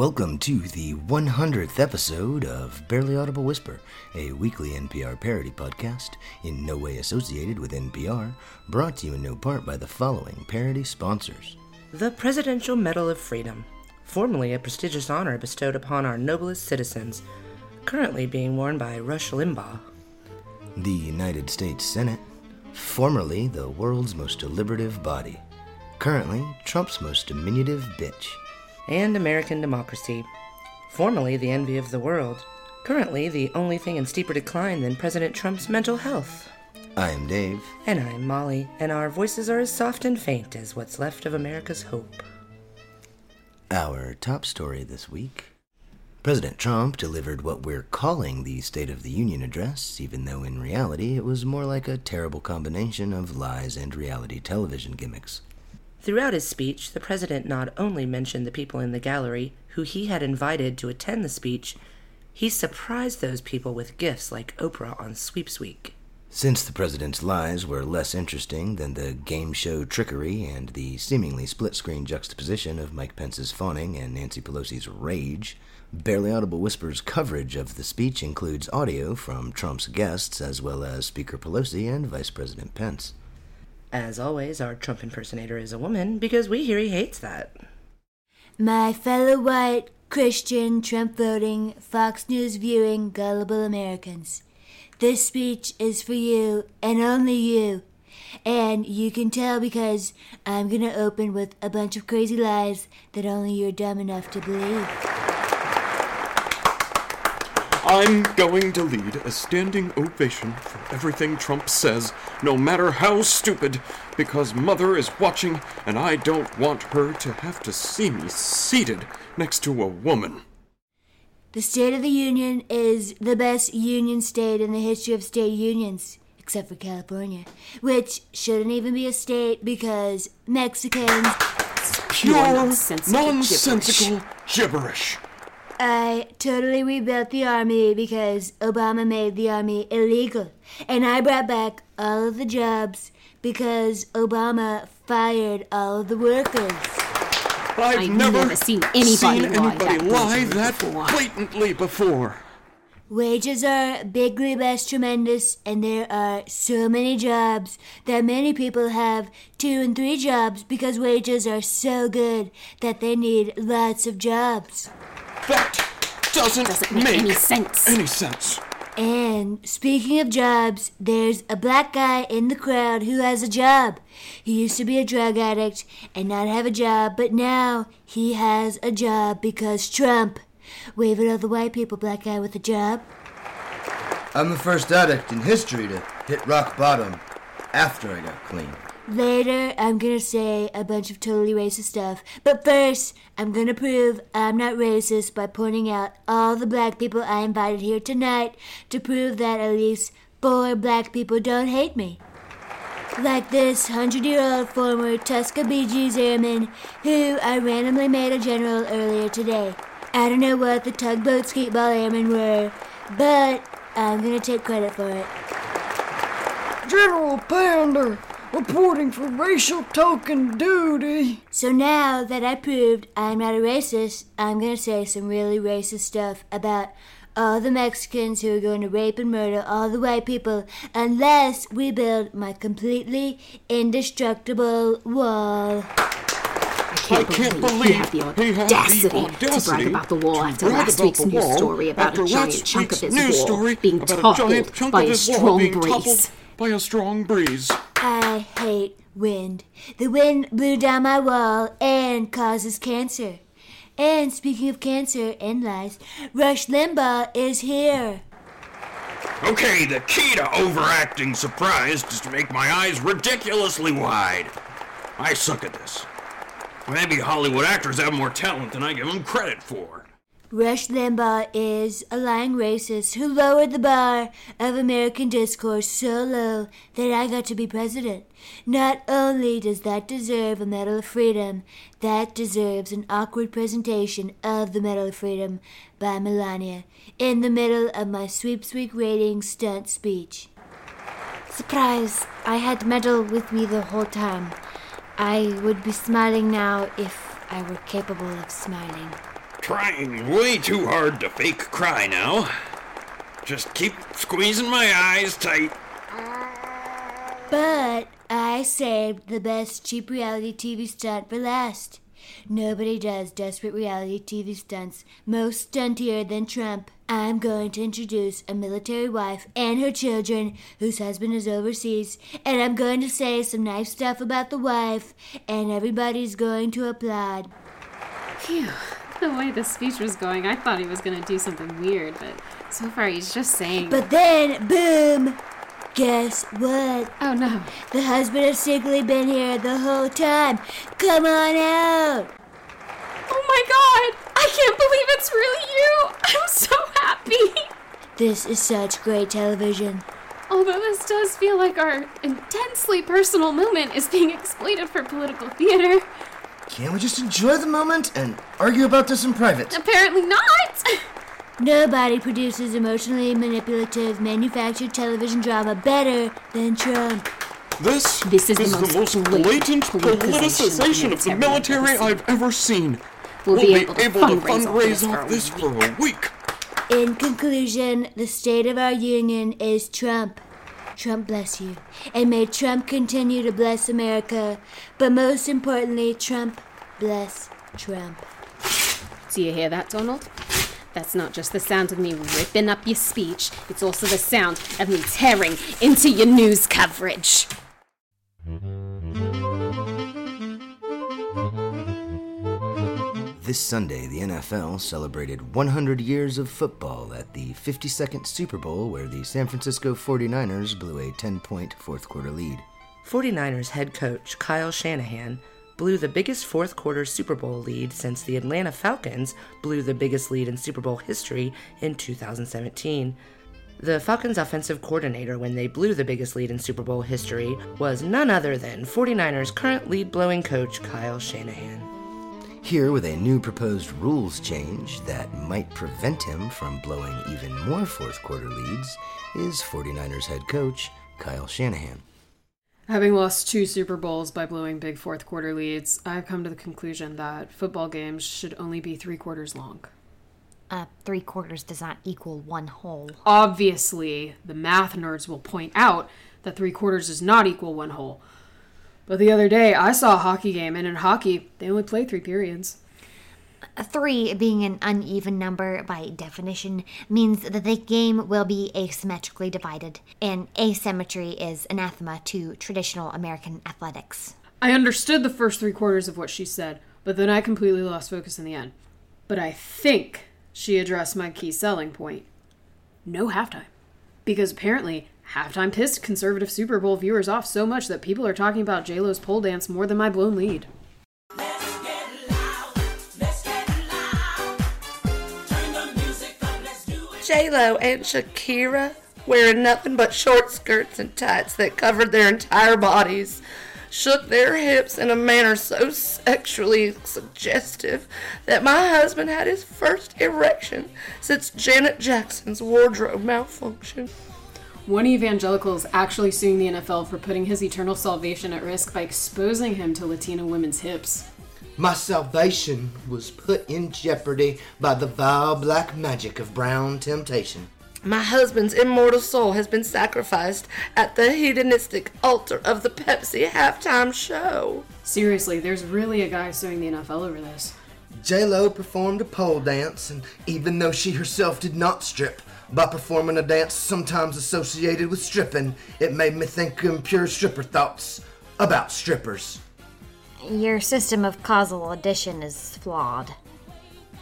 Welcome to the 100th episode of Barely Audible Whisper, a weekly NPR parody podcast, in no way associated with NPR, brought to you in no part by the following parody sponsors. The Presidential Medal of Freedom, formerly a prestigious honor bestowed upon our noblest citizens, currently being worn by Rush Limbaugh. The United States Senate, formerly the world's most deliberative body, currently Trump's most diminutive bitch. And American democracy, formerly the envy of the world, currently the only thing in steeper decline than President Trump's mental health. I am Dave. And I'm Molly, and our voices are as soft and faint as what's left of America's hope. Our top story this week President Trump delivered what we're calling the State of the Union address, even though in reality it was more like a terrible combination of lies and reality television gimmicks. Throughout his speech, the president not only mentioned the people in the gallery who he had invited to attend the speech, he surprised those people with gifts like Oprah on Sweeps Week. Since the president's lies were less interesting than the game show trickery and the seemingly split screen juxtaposition of Mike Pence's fawning and Nancy Pelosi's rage, Barely Audible Whisper's coverage of the speech includes audio from Trump's guests as well as Speaker Pelosi and Vice President Pence. As always, our Trump impersonator is a woman because we hear he hates that. My fellow white, Christian, Trump voting, Fox News viewing, gullible Americans. This speech is for you and only you. And you can tell because I'm going to open with a bunch of crazy lies that only you're dumb enough to believe. I'm going to lead a standing ovation for everything Trump says, no matter how stupid, because Mother is watching and I don't want her to have to see me seated next to a woman. The State of the Union is the best union state in the history of state unions, except for California, which shouldn't even be a state because Mexicans. Pure nonsensical nonsensical gibberish. I totally rebuilt the army because Obama made the army illegal. And I brought back all of the jobs because Obama fired all of the workers. I've, I've never, never seen anybody seen lie anybody that lie blatantly that before. blatantly before. Wages are bigly less tremendous, and there are so many jobs that many people have two and three jobs because wages are so good that they need lots of jobs. That doesn't, Doesn't make any sense. any sense. And speaking of jobs, there's a black guy in the crowd who has a job. He used to be a drug addict and not have a job, but now he has a job because Trump. Wave at all the white people, black guy with a job. I'm the first addict in history to hit rock bottom after I got clean. Later, I'm gonna say a bunch of totally racist stuff. But first, I'm gonna prove I'm not racist by pointing out all the black people I invited here tonight to prove that at least four black people don't hate me. Like this hundred year old former Tuskegee airman who I randomly made a general earlier today. I don't know what the tugboat skateball airmen were, but I'm gonna take credit for it. General Pander, reporting for racial token duty. So now that I proved I'm not a racist, I'm gonna say some really racist stuff about all the Mexicans who are going to rape and murder all the white people unless we build my completely indestructible wall. I can't, I can't believe, believe you have the he had the audacity, to brag about the wall to after last week's the news story about after a giant chunk of week's his news wall being about toppled by a strong breeze. toppled by a strong breeze. I hate wind. The wind blew down my wall and causes cancer. And speaking of cancer and lies, Rush Limbaugh is here. Okay, the key to overacting surprise is to make my eyes ridiculously wide. I suck at this. Maybe Hollywood actors have more talent than I give them credit for. Rush Limbaugh is a lying racist who lowered the bar of American discourse so low that I got to be president. Not only does that deserve a Medal of Freedom, that deserves an awkward presentation of the Medal of Freedom by Melania in the middle of my Sweeps Week rating stunt speech. Surprise! I had medal with me the whole time. I would be smiling now if I were capable of smiling. Trying way too hard to fake cry now. Just keep squeezing my eyes tight. But I saved the best cheap reality TV stunt for last. Nobody does desperate reality TV stunts more stuntier than Trump. I'm going to introduce a military wife and her children whose husband is overseas, and I'm going to say some nice stuff about the wife, and everybody's going to applaud. Phew. The way the speech was going, I thought he was gonna do something weird, but so far he's just saying. But then, boom! Guess what? oh no. The husband has secretly been here the whole time. Come on out! Oh my god! I can't believe it's really you! I'm so happy! This is such great television. Although this does feel like our intensely personal moment is being exploited for political theater, Can't we just enjoy the moment and argue about this in private? apparently not! Nobody produces emotionally manipulative manufactured television drama better than Trump. This, This is the the most most blatant blatant politicization politicization of of the military military I've I've ever seen. We'll We'll be be able to able to fundraise off fundraise this off this for a week. In conclusion, the state of our union is Trump. Trump bless you. And may Trump continue to bless America. But most importantly, Trump bless Trump. Do you hear that, Donald? That's not just the sound of me ripping up your speech, it's also the sound of me tearing into your news coverage. This Sunday, the NFL celebrated 100 years of football at the 52nd Super Bowl, where the San Francisco 49ers blew a 10 point fourth quarter lead. 49ers head coach Kyle Shanahan blew the biggest fourth quarter Super Bowl lead since the Atlanta Falcons blew the biggest lead in Super Bowl history in 2017. The Falcons' offensive coordinator when they blew the biggest lead in Super Bowl history was none other than 49ers' current lead blowing coach Kyle Shanahan. Here, with a new proposed rules change that might prevent him from blowing even more fourth quarter leads, is 49ers head coach Kyle Shanahan. Having lost two Super Bowls by blowing big fourth quarter leads, I've come to the conclusion that football games should only be three quarters long. Uh, three quarters does not equal one whole. Obviously, the math nerds will point out that three quarters does not equal one whole. But the other day, I saw a hockey game, and in hockey, they only play three periods. Three being an uneven number by definition means that the game will be asymmetrically divided, and asymmetry is anathema to traditional American athletics. I understood the first three quarters of what she said, but then I completely lost focus in the end. But I think she addressed my key selling point no halftime. Because apparently, halftime pissed conservative Super Bowl viewers off so much that people are talking about JLo's pole dance more than my blown lead. J-Lo and Shakira wearing nothing but short skirts and tights that covered their entire bodies shook their hips in a manner so sexually suggestive that my husband had his first erection since Janet Jackson's wardrobe malfunction. One evangelical is actually suing the NFL for putting his eternal salvation at risk by exposing him to Latina women's hips. My salvation was put in jeopardy by the vile black magic of brown temptation. My husband's immortal soul has been sacrificed at the hedonistic altar of the Pepsi halftime show. Seriously, there's really a guy suing the NFL over this. J-Lo performed a pole dance, and even though she herself did not strip, by performing a dance sometimes associated with stripping, it made me think impure stripper thoughts about strippers. Your system of causal addition is flawed.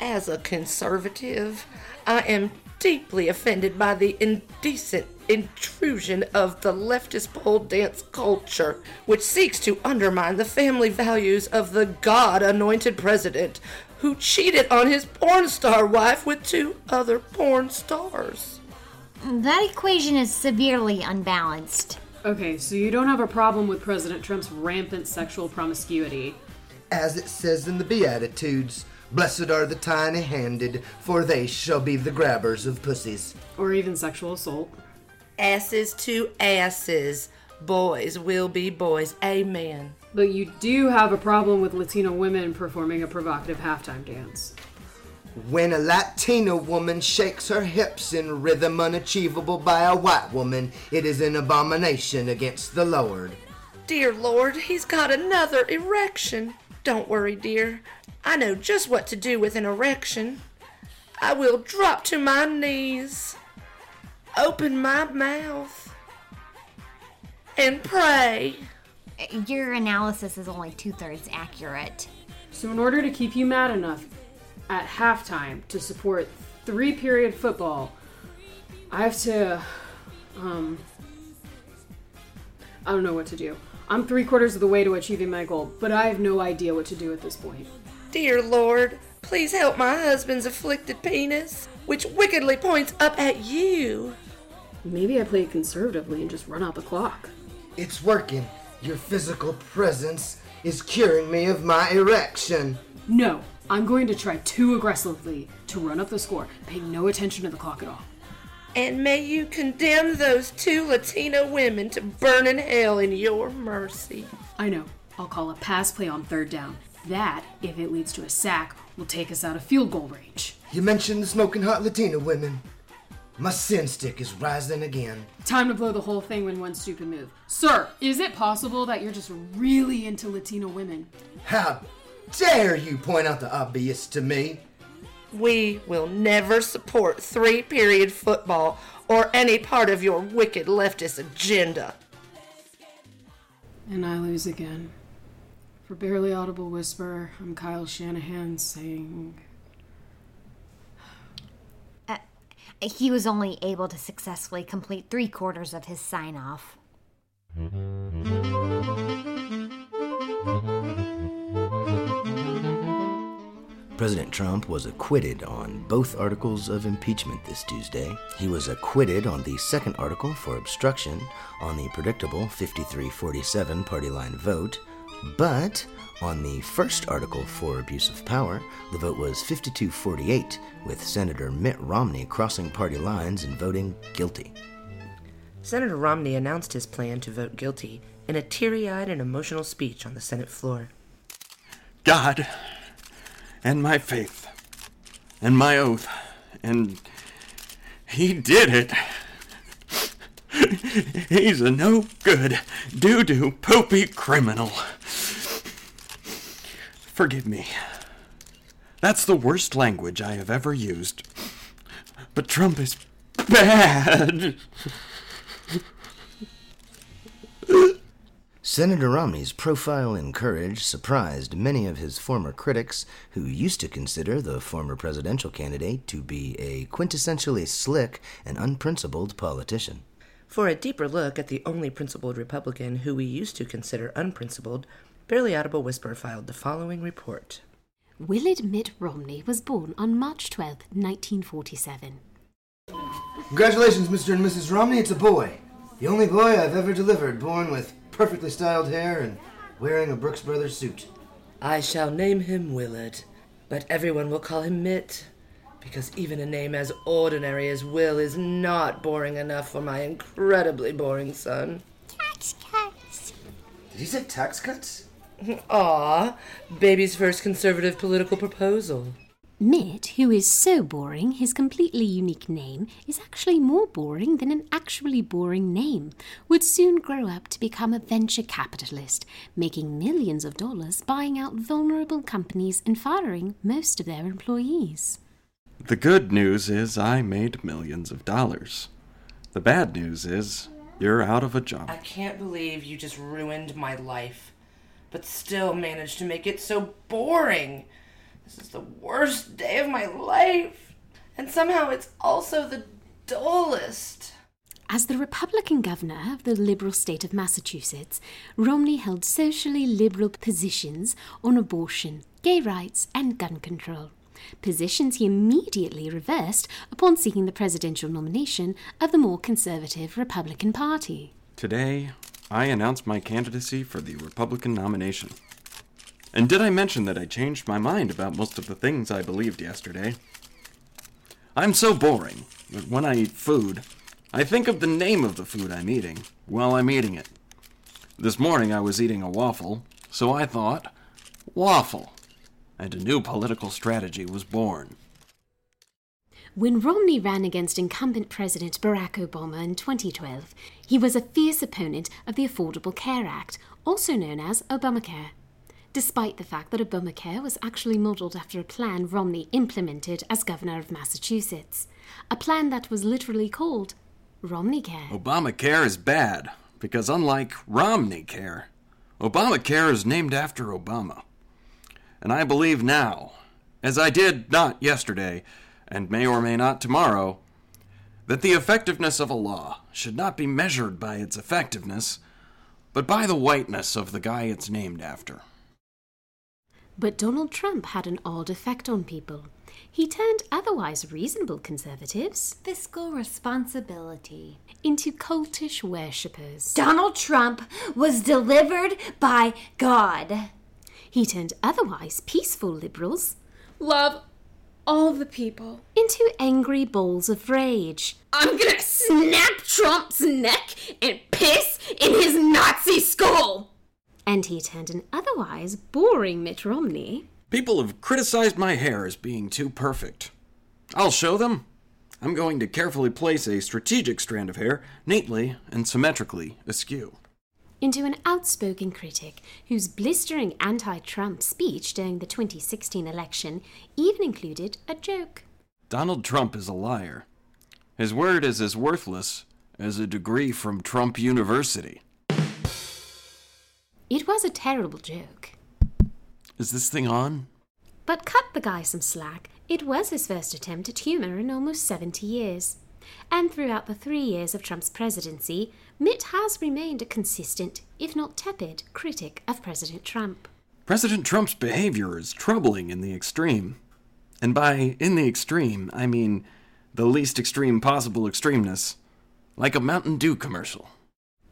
As a conservative, I am deeply offended by the indecent intrusion of the leftist pole dance culture, which seeks to undermine the family values of the God anointed president who cheated on his porn star wife with two other porn stars. That equation is severely unbalanced. Okay, so you don't have a problem with President Trump's rampant sexual promiscuity. As it says in the Beatitudes, Blessed are the tiny handed, for they shall be the grabbers of pussies. Or even sexual assault. Asses to asses. Boys will be boys. Amen. But you do have a problem with Latino women performing a provocative halftime dance. When a Latina woman shakes her hips in rhythm unachievable by a white woman, it is an abomination against the Lord. Dear Lord, he's got another erection. Don't worry, dear. I know just what to do with an erection. I will drop to my knees, open my mouth, and pray. Your analysis is only two thirds accurate. So, in order to keep you mad enough at halftime to support three period football, I have to. Um. I don't know what to do. I'm three quarters of the way to achieving my goal, but I have no idea what to do at this point. Dear Lord, please help my husband's afflicted penis, which wickedly points up at you. Maybe I play it conservatively and just run out the clock. It's working. Your physical presence is curing me of my erection. No, I'm going to try too aggressively to run up the score, paying no attention to the clock at all. And may you condemn those two Latina women to burn in hell in your mercy. I know. I'll call a pass play on third down. That, if it leads to a sack, will take us out of field goal range. You mentioned the smoking hot Latina women. My sin stick is rising again. Time to blow the whole thing in one stupid move. Sir, is it possible that you're just really into Latino women? How dare you point out the obvious to me? We will never support three period football or any part of your wicked leftist agenda. And I lose again. For Barely Audible Whisper, I'm Kyle Shanahan saying. He was only able to successfully complete three quarters of his sign off. President Trump was acquitted on both articles of impeachment this Tuesday. He was acquitted on the second article for obstruction on the predictable 53 47 party line vote, but on the first article for abuse of power, the vote was 52 48, with Senator Mitt Romney crossing party lines and voting guilty. Senator Romney announced his plan to vote guilty in a teary eyed and emotional speech on the Senate floor. God and my faith and my oath, and he did it. He's a no good, doo doo, poopy criminal. Forgive me. That's the worst language I have ever used. But Trump is bad. Senator Romney's profile and courage surprised many of his former critics who used to consider the former presidential candidate to be a quintessentially slick and unprincipled politician. For a deeper look at the only principled Republican who we used to consider unprincipled, Barely Audible Whisper filed the following report. Willard Mitt Romney was born on March 12, 1947. Congratulations, Mr. and Mrs. Romney. It's a boy. The only boy I've ever delivered, born with perfectly styled hair and wearing a Brooks Brothers suit. I shall name him Willard, but everyone will call him Mitt, because even a name as ordinary as Will is not boring enough for my incredibly boring son. Tax cuts. Did he say tax cuts? Aw, baby's first conservative political proposal. Mitt, who is so boring, his completely unique name is actually more boring than an actually boring name, would soon grow up to become a venture capitalist, making millions of dollars buying out vulnerable companies and firing most of their employees. The good news is I made millions of dollars. The bad news is you're out of a job. I can't believe you just ruined my life, but still managed to make it so boring. This is the worst day of my life. And somehow it's also the dullest. As the Republican governor of the liberal state of Massachusetts, Romney held socially liberal positions on abortion, gay rights, and gun control. Positions he immediately reversed upon seeking the presidential nomination of the more conservative Republican Party. Today, I announced my candidacy for the Republican nomination. And did I mention that I changed my mind about most of the things I believed yesterday? I'm so boring that when I eat food, I think of the name of the food I'm eating while I'm eating it. This morning I was eating a waffle, so I thought, waffle. And a new political strategy was born. When Romney ran against incumbent President Barack Obama in 2012, he was a fierce opponent of the Affordable Care Act, also known as Obamacare. Despite the fact that Obamacare was actually modelled after a plan Romney implemented as governor of Massachusetts, a plan that was literally called Romney Care. Obamacare is bad because, unlike Romney Care, Obamacare is named after Obama. And I believe now, as I did not yesterday, and may or may not tomorrow, that the effectiveness of a law should not be measured by its effectiveness, but by the whiteness of the guy it's named after. But Donald Trump had an odd effect on people. He turned otherwise reasonable conservatives Fiscal responsibility. into cultish worshippers. Donald Trump was delivered by God. He turned otherwise peaceful liberals Love all the people. into angry balls of rage. I'm gonna snap Trump's neck and piss in his Nazi skull. And he turned an otherwise boring Mitt Romney People have criticized my hair as being too perfect. I'll show them. I'm going to carefully place a strategic strand of hair neatly and symmetrically askew. Into an outspoken critic whose blistering anti Trump speech during the 2016 election even included a joke. Donald Trump is a liar. His word is as worthless as a degree from Trump University. It was a terrible joke. Is this thing on? But cut the guy some slack. It was his first attempt at humour in almost 70 years. And throughout the three years of Trump's presidency, Mitt has remained a consistent, if not tepid, critic of President Trump. President Trump's behavior is troubling in the extreme. And by in the extreme, I mean the least extreme possible extremeness. Like a Mountain Dew commercial.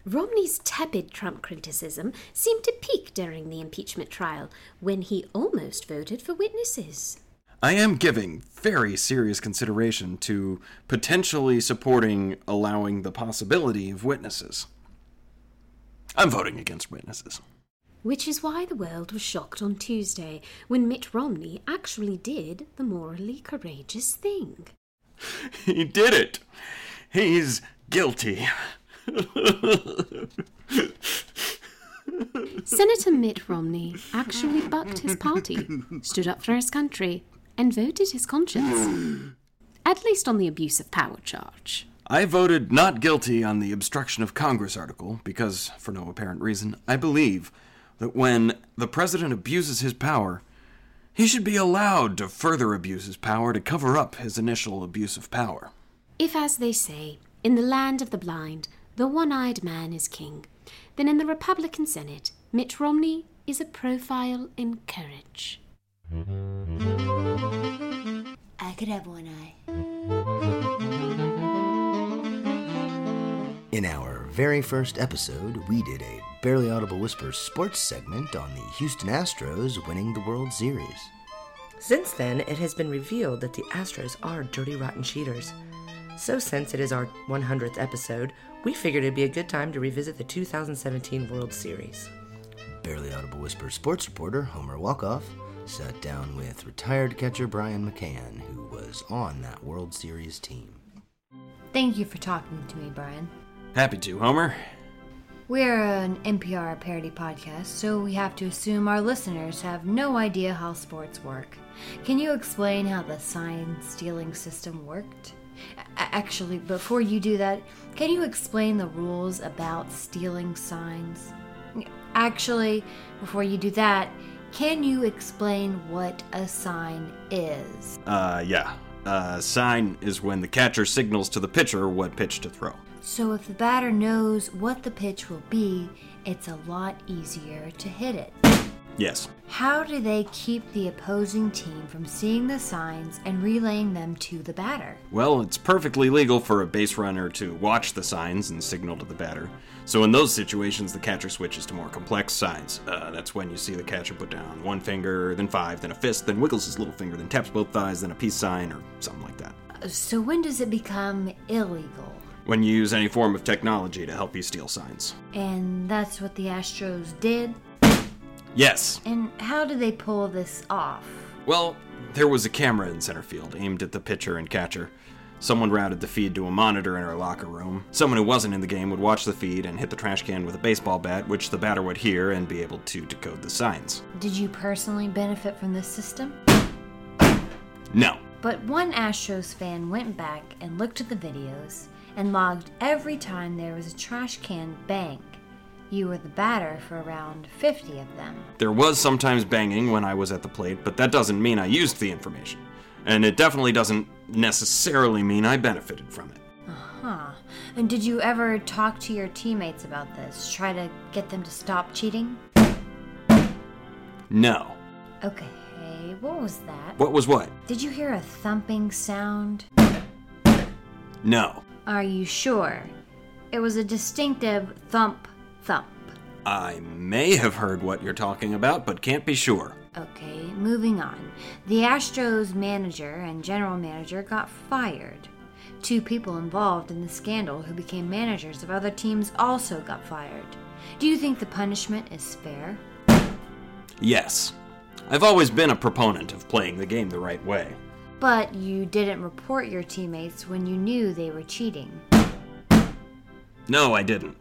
Romney's tepid Trump criticism seemed to peak during the impeachment trial, when he almost voted for witnesses. I am giving very serious consideration to potentially supporting allowing the possibility of witnesses. I'm voting against witnesses. Which is why the world was shocked on Tuesday when Mitt Romney actually did the morally courageous thing. He did it! He's guilty. Senator Mitt Romney actually bucked his party, stood up for his country, and voted his conscience. At least on the abuse of power charge. I voted not guilty on the obstruction of Congress article because, for no apparent reason, I believe that when the president abuses his power, he should be allowed to further abuse his power to cover up his initial abuse of power. If, as they say, in the land of the blind, the one eyed man is king, then in the Republican Senate, Mitt Romney is a profile in courage. I could have one eye. In our very first episode, we did a Barely Audible Whisper sports segment on the Houston Astros winning the World Series. Since then, it has been revealed that the Astros are dirty, rotten cheaters. So, since it is our 100th episode, we figured it'd be a good time to revisit the 2017 World Series. Barely Audible Whisper sports reporter Homer Walkoff sat down with retired catcher Brian McCann, who was on that World Series team. Thank you for talking to me, Brian. Happy to, Homer. We're an NPR parody podcast, so we have to assume our listeners have no idea how sports work. Can you explain how the sign stealing system worked? A- Actually, before you do that, can you explain the rules about stealing signs? Actually, before you do that, can you explain what a sign is? Uh, yeah. Uh, sign is when the catcher signals to the pitcher what pitch to throw. So if the batter knows what the pitch will be, it's a lot easier to hit it. Yes. How do they keep the opposing team from seeing the signs and relaying them to the batter? Well, it's perfectly legal for a base runner to watch the signs and signal to the batter. So in those situations, the catcher switches to more complex signs. Uh, that's when you see the catcher put down one finger, then five, then a fist, then wiggles his little finger, then taps both thighs, then a peace sign, or something like that. So when does it become illegal? When you use any form of technology to help you steal signs. And that's what the Astros did? Yes. And how do they pull this off? Well, There was a camera in center field aimed at the pitcher and catcher. Someone routed the feed to a monitor in our locker room. Someone who wasn't in the game would watch the feed and hit the trash can with a baseball bat, which the batter would hear and be able to decode the signs. Did you personally benefit from this system? No. But one Astros fan went back and looked at the videos and logged every time there was a trash can bang. You were the batter for around 50 of them. There was sometimes banging when I was at the plate, but that doesn't mean I used the information. And it definitely doesn't necessarily mean I benefited from it. Uh huh. And did you ever talk to your teammates about this? Try to get them to stop cheating? No. Okay, what was that? What was what? Did you hear a thumping sound? No. Are you sure? It was a distinctive thump thump. I may have heard what you're talking about, but can't be sure. Okay, moving on. The Astros manager and general manager got fired. Two people involved in the scandal who became managers of other teams also got fired. Do you think the punishment is fair? Yes. I've always been a proponent of playing the game the right way. But you didn't report your teammates when you knew they were cheating. No, I didn't.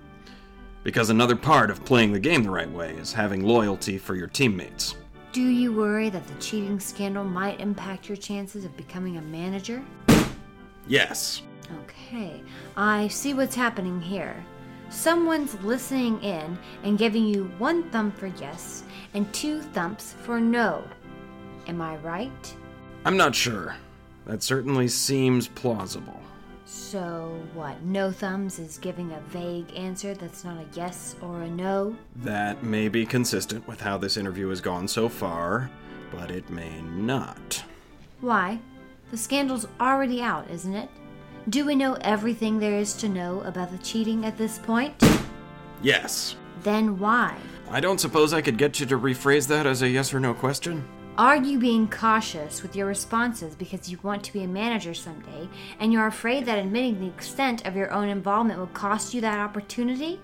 Because another part of playing the game the right way is having loyalty for your teammates. Do you worry that the cheating scandal might impact your chances of becoming a manager? Yes. Okay, I see what's happening here. Someone's listening in and giving you one thumb for yes and two thumps for no. Am I right? I'm not sure. That certainly seems plausible. So, what? No thumbs is giving a vague answer that's not a yes or a no? That may be consistent with how this interview has gone so far, but it may not. Why? The scandal's already out, isn't it? Do we know everything there is to know about the cheating at this point? Yes. Then why? I don't suppose I could get you to rephrase that as a yes or no question? Are you being cautious with your responses because you want to be a manager someday and you're afraid that admitting the extent of your own involvement will cost you that opportunity?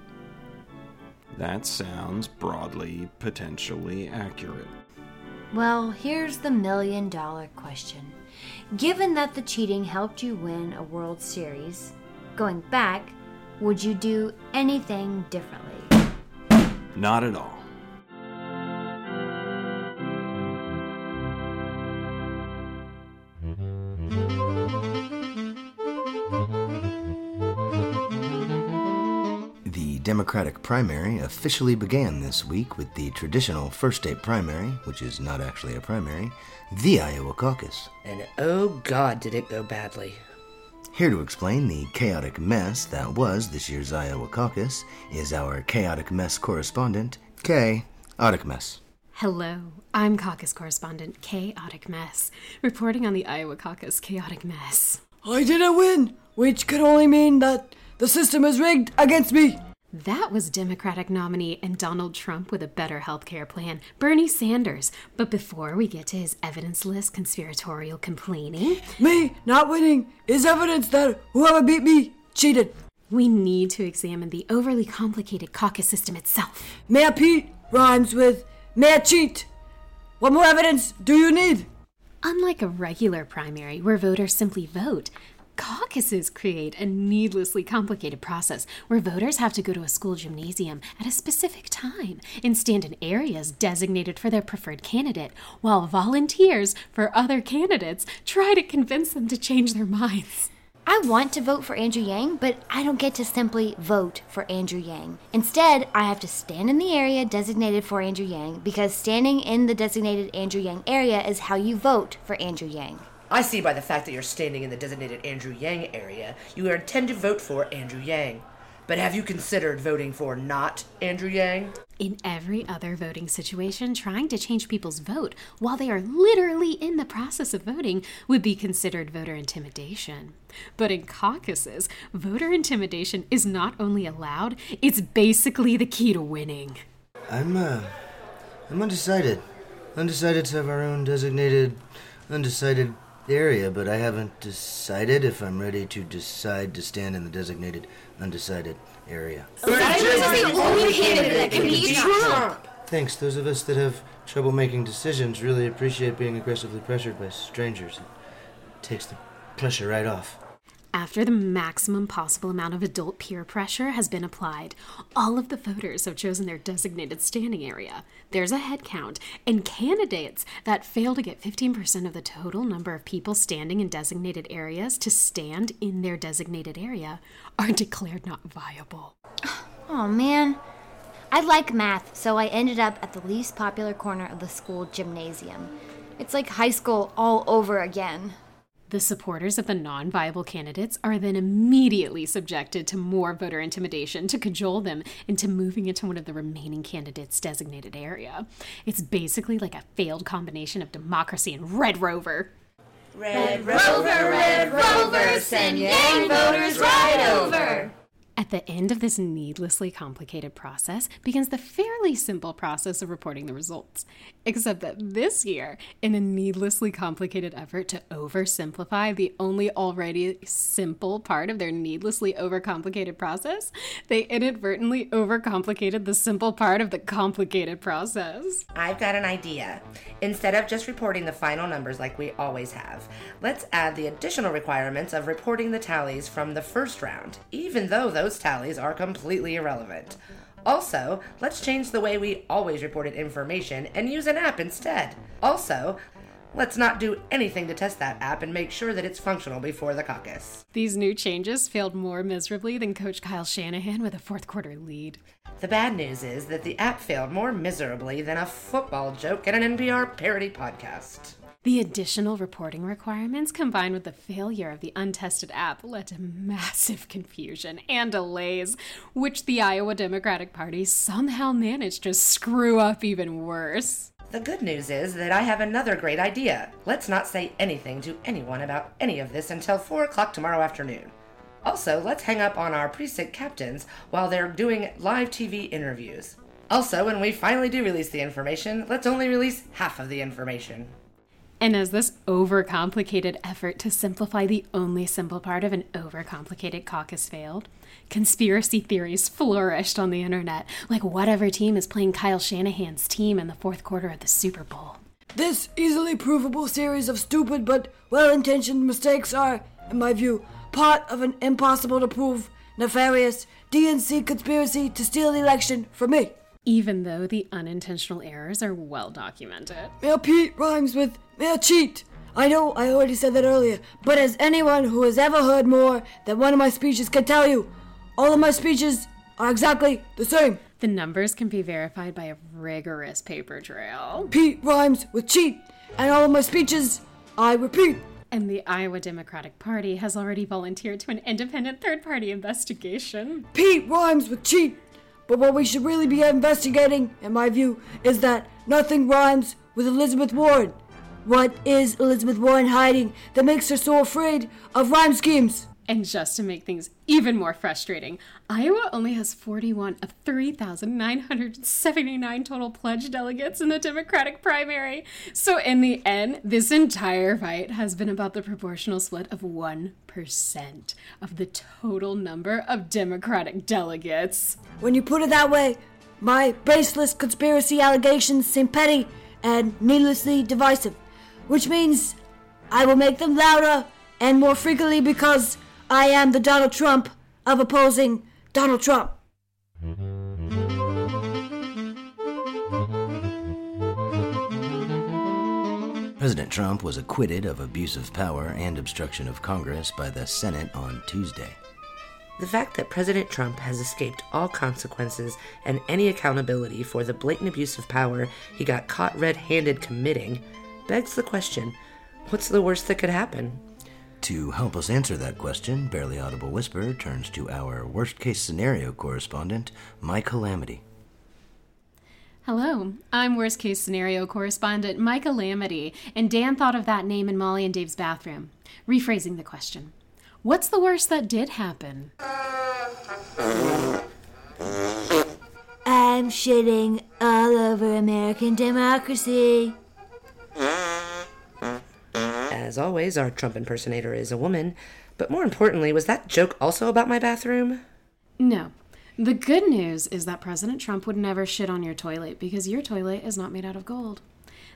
That sounds broadly potentially accurate. Well, here's the million dollar question. Given that the cheating helped you win a World Series, going back, would you do anything differently? Not at all. Democratic primary officially began this week with the traditional first state primary, which is not actually a primary, the Iowa caucus. And oh god, did it go badly. Here to explain the chaotic mess that was this year's Iowa caucus is our chaotic mess correspondent, Kay Chaotic Mess. Hello, I'm caucus correspondent Chaotic Mess, reporting on the Iowa caucus Chaotic Mess. I didn't win, which could only mean that the system is rigged against me. That was Democratic nominee and Donald Trump with a better healthcare plan, Bernie Sanders. But before we get to his evidence-less conspiratorial complaining, Me not winning is evidence that whoever beat me cheated. we need to examine the overly complicated caucus system itself. Mayor Pete rhymes with Mayor Cheat. What more evidence do you need? Unlike a regular primary where voters simply vote, caucuses create a needlessly complicated process where voters have to go to a school gymnasium at a specific time and stand in areas designated for their preferred candidate, while volunteers for other candidates try to convince them to change their minds. I want to vote for Andrew Yang, but I don't get to simply vote for Andrew Yang. Instead, I have to stand in the area designated for Andrew Yang because standing in the designated Andrew Yang area is how you vote for Andrew Yang. I see by the fact that you're standing in the designated Andrew Yang area, you intend to vote for Andrew Yang. But have you considered voting for not Andrew Yang? In every other voting situation, trying to change people's vote while they are literally in the process of voting would be considered voter intimidation. But in caucuses, voter intimidation is not only allowed, it's basically the key to winning. I'm, uh, I'm undecided. Undecided to have our own designated, undecided area, but I haven't decided if I'm ready to decide to stand in the designated, undecided area. the only candidate that can beat Trump. Thanks. Those of us that have trouble making decisions really appreciate being aggressively pressured by strangers. It takes the pressure right off. After the maximum possible amount of adult peer pressure has been applied, all of the voters have chosen their designated standing area. There's a head count, and candidates that fail to get 15% of the total number of people standing in designated areas to stand in their designated area are declared not viable. Oh man. I like math, so I ended up at the least popular corner of the school gymnasium. It's like high school all over again. The supporters of the non viable candidates are then immediately subjected to more voter intimidation to cajole them into moving into one of the remaining candidates' designated area. It's basically like a failed combination of democracy and Red Rover. Red Rover, Red Rover, send Yang voters right over. At the end of this needlessly complicated process begins the fairly simple process of reporting the results. Except that this year, in a needlessly complicated effort to oversimplify the only already simple part of their needlessly overcomplicated process, they inadvertently overcomplicated the simple part of the complicated process. I've got an idea. Instead of just reporting the final numbers like we always have, let's add the additional requirements of reporting the tallies from the first round, even though those tallies are completely irrelevant. Also, let's change the way we always reported information and use an app instead. Also, let's not do anything to test that app and make sure that it's functional before the caucus. These new changes failed more miserably than Coach Kyle Shanahan with a fourth quarter lead. The bad news is that the app failed more miserably than a football joke at an NPR parody podcast. The additional reporting requirements combined with the failure of the untested app led to massive confusion and delays, which the Iowa Democratic Party somehow managed to screw up even worse. The good news is that I have another great idea. Let's not say anything to anyone about any of this until 4 o'clock tomorrow afternoon. Also, let's hang up on our precinct captains while they're doing live TV interviews. Also, when we finally do release the information, let's only release half of the information. And as this overcomplicated effort to simplify the only simple part of an overcomplicated caucus failed, conspiracy theories flourished on the internet, like whatever team is playing Kyle Shanahan's team in the fourth quarter of the Super Bowl. This easily provable series of stupid but well intentioned mistakes are, in my view, part of an impossible to prove, nefarious DNC conspiracy to steal the election from me. Even though the unintentional errors are well documented. Mayor Pete rhymes with Mayor Cheat. I know I already said that earlier, but as anyone who has ever heard more than one of my speeches can tell you, all of my speeches are exactly the same. The numbers can be verified by a rigorous paper trail. Pete rhymes with cheat, and all of my speeches, I repeat. And the Iowa Democratic Party has already volunteered to an independent third party investigation. Pete rhymes with cheat, but what we should really be investigating, in my view, is that nothing rhymes with Elizabeth Warren. What is Elizabeth Warren hiding that makes her so afraid of rhyme schemes? And just to make things even more frustrating, Iowa only has 41 of 3,979 total pledge delegates in the Democratic primary. So, in the end, this entire fight has been about the proportional split of 1% of the total number of Democratic delegates. When you put it that way, my baseless conspiracy allegations seem petty and needlessly divisive, which means I will make them louder and more frequently because I am the Donald Trump of opposing Donald Trump. President Trump was acquitted of abuse of power and obstruction of Congress by the Senate on Tuesday. The fact that President Trump has escaped all consequences and any accountability for the blatant abuse of power he got caught red handed committing begs the question what's the worst that could happen? To help us answer that question, Barely Audible Whisper turns to our worst case scenario correspondent, Mike Calamity. Hello, I'm worst case scenario correspondent Mike Calamity, and Dan thought of that name in Molly and Dave's bathroom. Rephrasing the question What's the worst that did happen? I'm shitting all over American democracy. As always, our Trump impersonator is a woman, but more importantly, was that joke also about my bathroom? No. The good news is that President Trump would never shit on your toilet because your toilet is not made out of gold.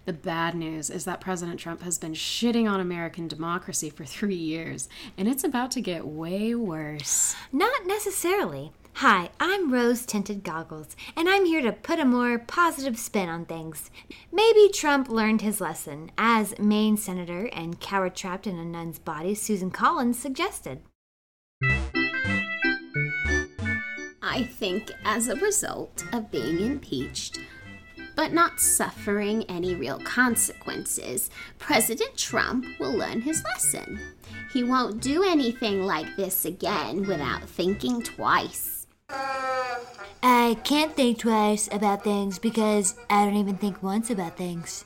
The bad news is that President Trump has been shitting on American democracy for three years, and it's about to get way worse. Not necessarily. Hi, I'm Rose Tinted Goggles, and I'm here to put a more positive spin on things. Maybe Trump learned his lesson, as Maine Senator and coward trapped in a nun's body Susan Collins suggested. I think as a result of being impeached, but not suffering any real consequences, President Trump will learn his lesson. He won't do anything like this again without thinking twice. I can't think twice about things because I don't even think once about things.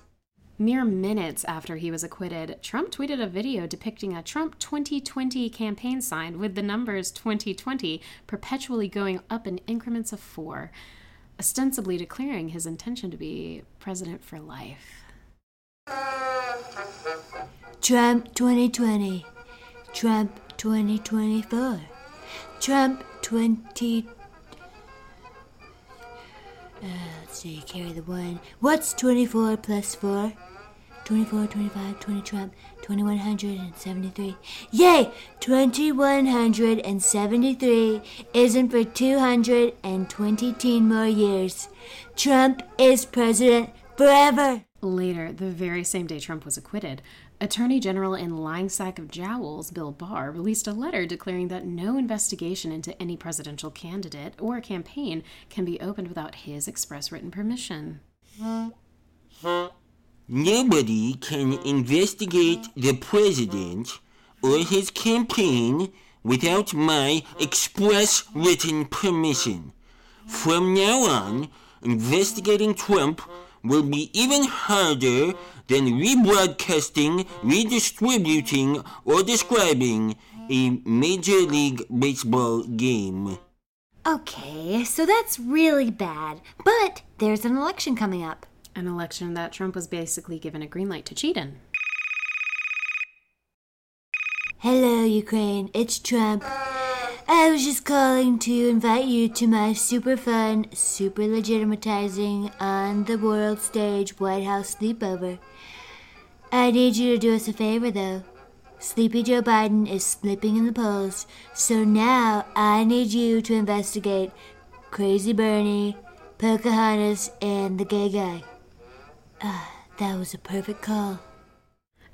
Mere minutes after he was acquitted, Trump tweeted a video depicting a Trump 2020 campaign sign with the numbers 2020 perpetually going up in increments of four, ostensibly declaring his intention to be president for life. Trump 2020. Trump 2024. Trump 20. Uh, let's see, carry the one. What's 24 plus 4? 24, 25, 20 Trump, 2173. Yay! 2173 isn't for 220 more years. Trump is president forever. Later, the very same day Trump was acquitted, Attorney General in lying sack of jowls, Bill Barr, released a letter declaring that no investigation into any presidential candidate or campaign can be opened without his express written permission. Nobody can investigate the president or his campaign without my express written permission. From now on, investigating Trump will be even harder than rebroadcasting, redistributing, or describing a Major League Baseball game. Okay, so that's really bad. But there's an election coming up. An election that Trump was basically given a green light to cheat in. Hello, Ukraine. It's Trump. I was just calling to invite you to my super fun, super legitimatizing on the world stage White House sleepover. I need you to do us a favor, though. Sleepy Joe Biden is slipping in the polls, so now I need you to investigate Crazy Bernie, Pocahontas, and the gay guy. Ah, that was a perfect call.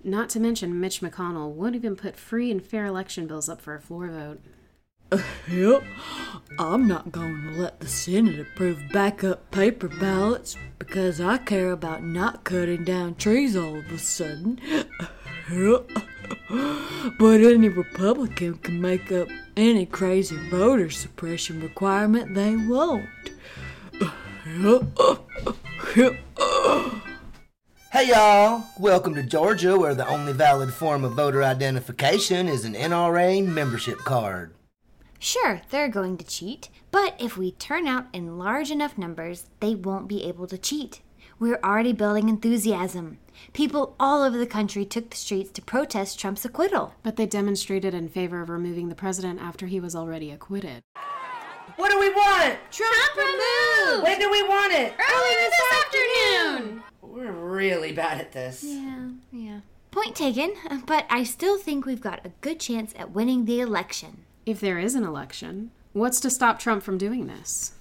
Not to mention, Mitch McConnell won't even put free and fair election bills up for a floor vote. Yep, I'm not going to let the Senate approve backup paper ballots because I care about not cutting down trees all of a sudden. But any Republican can make up any crazy voter suppression requirement they want. Hey y'all, welcome to Georgia, where the only valid form of voter identification is an NRA membership card. Sure, they're going to cheat, but if we turn out in large enough numbers, they won't be able to cheat. We're already building enthusiasm. People all over the country took the streets to protest Trump's acquittal. But they demonstrated in favor of removing the president after he was already acquitted. What do we want? Trump removed! When do we want it? Earlier this afternoon! We're really bad at this. Yeah, yeah. Point taken, but I still think we've got a good chance at winning the election. If there is an election, what's to stop Trump from doing this?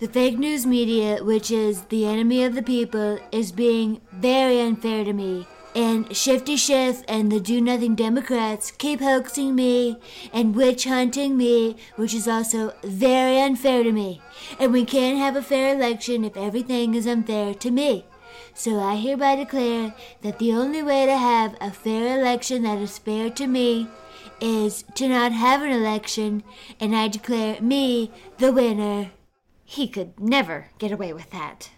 The fake news media, which is the enemy of the people, is being very unfair to me. And Shifty Schiff and the Do Nothing Democrats keep hoaxing me and witch hunting me, which is also very unfair to me. And we can't have a fair election if everything is unfair to me. So I hereby declare that the only way to have a fair election that is fair to me is to not have an election, and I declare me the winner. He could never get away with that.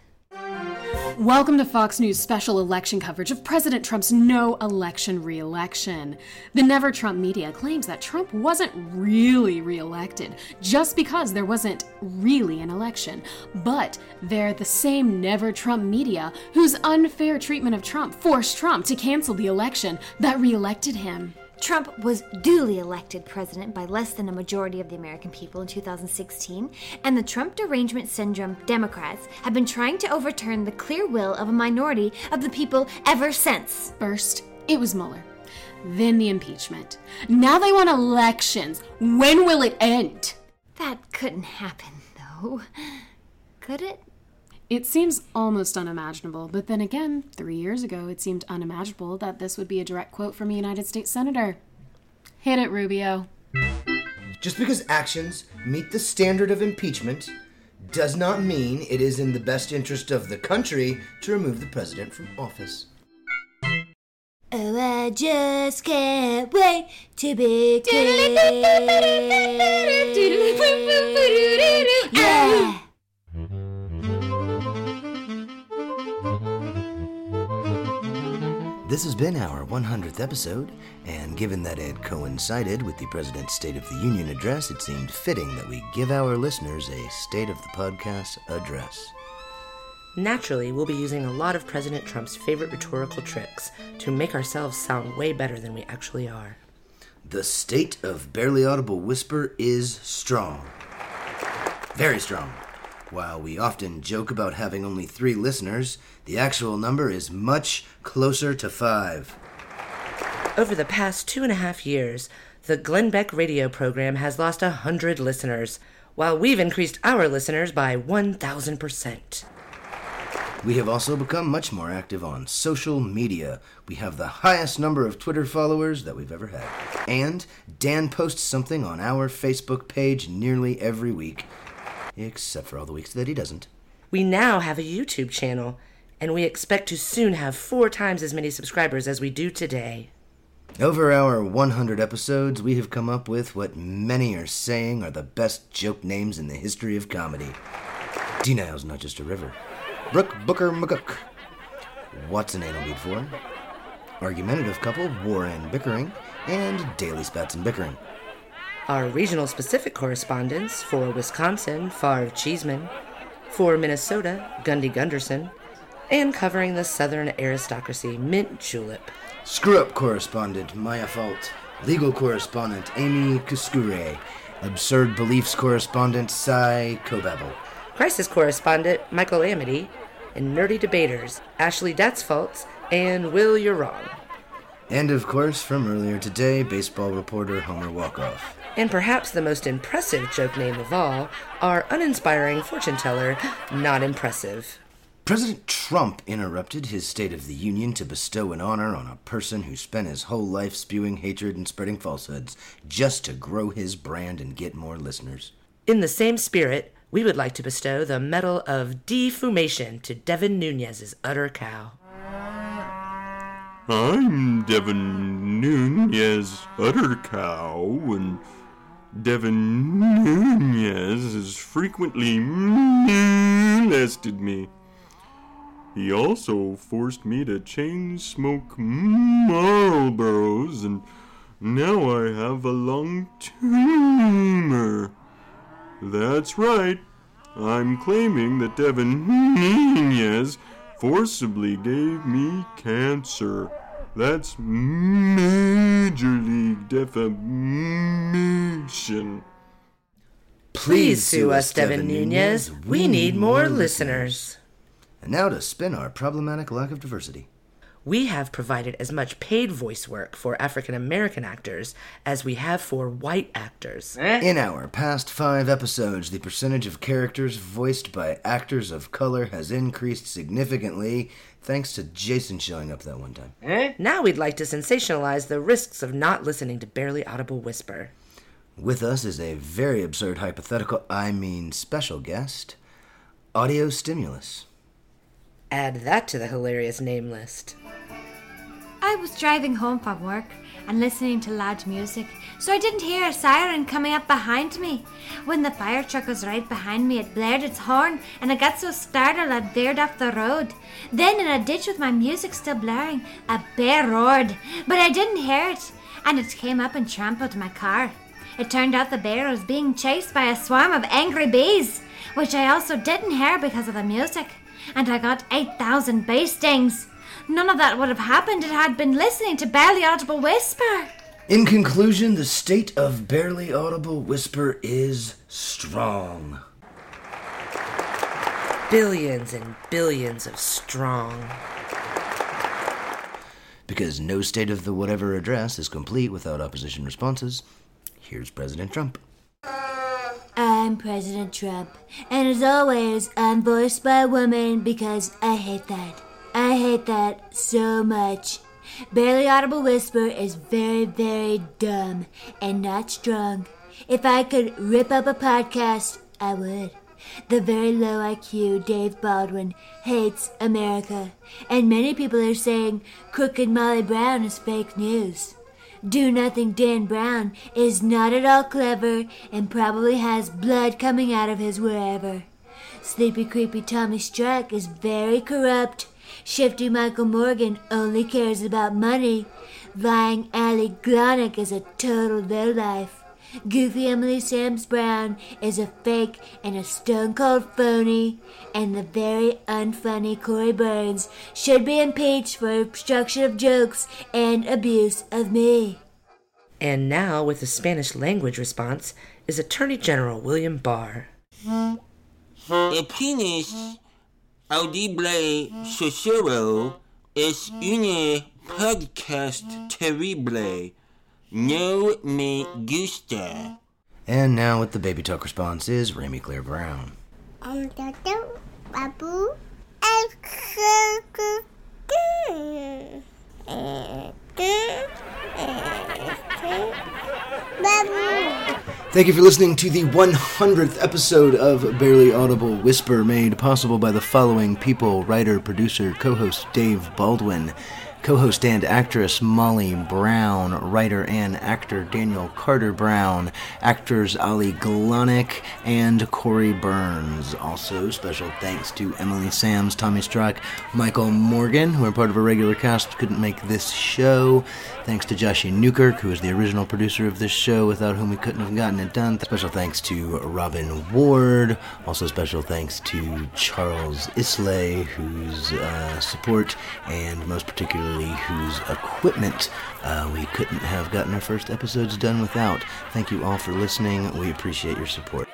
Welcome to Fox News special election coverage of President Trump's no election re election. The Never Trump media claims that Trump wasn't really re elected just because there wasn't really an election. But they're the same Never Trump media whose unfair treatment of Trump forced Trump to cancel the election that re elected him. Trump was duly elected president by less than a majority of the American people in 2016, and the Trump derangement syndrome Democrats have been trying to overturn the clear will of a minority of the people ever since. First, it was Mueller. Then the impeachment. Now they want elections. When will it end? That couldn't happen, though. Could it? It seems almost unimaginable, but then again, three years ago, it seemed unimaginable that this would be a direct quote from a United States Senator. Hit it, Rubio. Just because actions meet the standard of impeachment does not mean it is in the best interest of the country to remove the president from office. Oh, I just can't wait to be king. Yeah. This has been our 100th episode, and given that it coincided with the President's State of the Union address, it seemed fitting that we give our listeners a State of the Podcast address. Naturally, we'll be using a lot of President Trump's favorite rhetorical tricks to make ourselves sound way better than we actually are. The state of Barely Audible Whisper is strong. Very strong. While we often joke about having only three listeners, the actual number is much closer to five. Over the past two and a half years, the Glenn Beck radio program has lost a hundred listeners, while we've increased our listeners by 1,000%. We have also become much more active on social media. We have the highest number of Twitter followers that we've ever had. And Dan posts something on our Facebook page nearly every week, except for all the weeks that he doesn't. We now have a YouTube channel, and we expect to soon have four times as many subscribers as we do today. Over our 100 episodes, we have come up with what many are saying are the best joke names in the history of comedy. Denial's not just a river. Brooke Booker McCook. What's an anal bead for? Argumentative couple, war and bickering, and daily spats and bickering. Our regional specific correspondents for Wisconsin, Favre Cheeseman, for Minnesota, Gundy Gunderson, and covering the southern aristocracy, Mint Julep. Screw up correspondent, Maya Fault. Legal correspondent, Amy Kuskure. Absurd beliefs correspondent, Cy Kobabble. Crisis correspondent, Michael Amity, and nerdy debaters, Ashley Datzfaults and Will You're Wrong. And of course, from earlier today, baseball reporter Homer Walkoff. And perhaps the most impressive joke name of all, our uninspiring fortune teller, Not Impressive. President Trump interrupted his State of the Union to bestow an honor on a person who spent his whole life spewing hatred and spreading falsehoods just to grow his brand and get more listeners. In the same spirit, we would like to bestow the Medal of Defamation to Devin Nunes's utter cow. I'm Devin Nunes Utter Cow, and Devin Nunes has frequently molested me. He also forced me to chain smoke Marlboros, and now I have a long tumor. That's right. I'm claiming that Devin Nunes forcibly gave me cancer. That's Major League Defamation. Please sue us, Devin Nunes. We need more listeners. And now to spin our problematic lack of diversity. We have provided as much paid voice work for African American actors as we have for white actors. Eh? In our past five episodes, the percentage of characters voiced by actors of color has increased significantly thanks to Jason showing up that one time. Eh? Now we'd like to sensationalize the risks of not listening to Barely Audible Whisper. With us is a very absurd hypothetical, I mean special guest, Audio Stimulus. Add that to the hilarious name list. I was driving home from work and listening to loud music, so I didn't hear a siren coming up behind me. When the fire truck was right behind me, it blared its horn, and I got so startled I veered off the road. Then, in a ditch with my music still blaring, a bear roared, but I didn't hear it, and it came up and trampled my car. It turned out the bear was being chased by a swarm of angry bees, which I also didn't hear because of the music, and I got 8,000 bee stings. None of that would have happened if I had been listening to Barely Audible Whisper. In conclusion, the state of barely audible whisper is strong. Billions and billions of strong. Because no state of the whatever address is complete without opposition responses, here's President Trump. I'm President Trump, and as always, I'm voiced by a woman because I hate that. I hate that so much. Barely Audible Whisper is very, very dumb and not strong. If I could rip up a podcast, I would. The very low IQ Dave Baldwin hates America, and many people are saying Crooked Molly Brown is fake news. Do Nothing Dan Brown is not at all clever and probably has blood coming out of his wherever. Sleepy Creepy Tommy Struck is very corrupt. Shifty Michael Morgan only cares about money. Lying Ali Glonick is a total lowlife. Goofy Emily Sams Brown is a fake and a stone cold phony, and the very unfunny Corey Burns should be impeached for obstruction of jokes and abuse of me. And now, with the Spanish language response, is Attorney General William Barr. Apenas audible susurro es une podcast terrible. No me gusta. And now with the baby talk response is Remy Claire Brown. Um, Dodo, Babu, Babu. Thank you for listening to the 100th episode of Barely Audible Whisper, made possible by the following people writer, producer, co host Dave Baldwin, co host and actress Molly Brown, writer and actor Daniel Carter Brown, actors Ali Glonick and Corey Burns. Also, special thanks to Emily Sams, Tommy Struck, Michael Morgan, who are part of a regular cast, couldn't make this show. Thanks to Joshie Newkirk, who is the original producer of this show, without whom we couldn't have gotten it done. Special thanks to Robin Ward. Also, special thanks to Charles Islay, whose uh, support and most particularly whose equipment uh, we couldn't have gotten our first episodes done without. Thank you all for listening. We appreciate your support.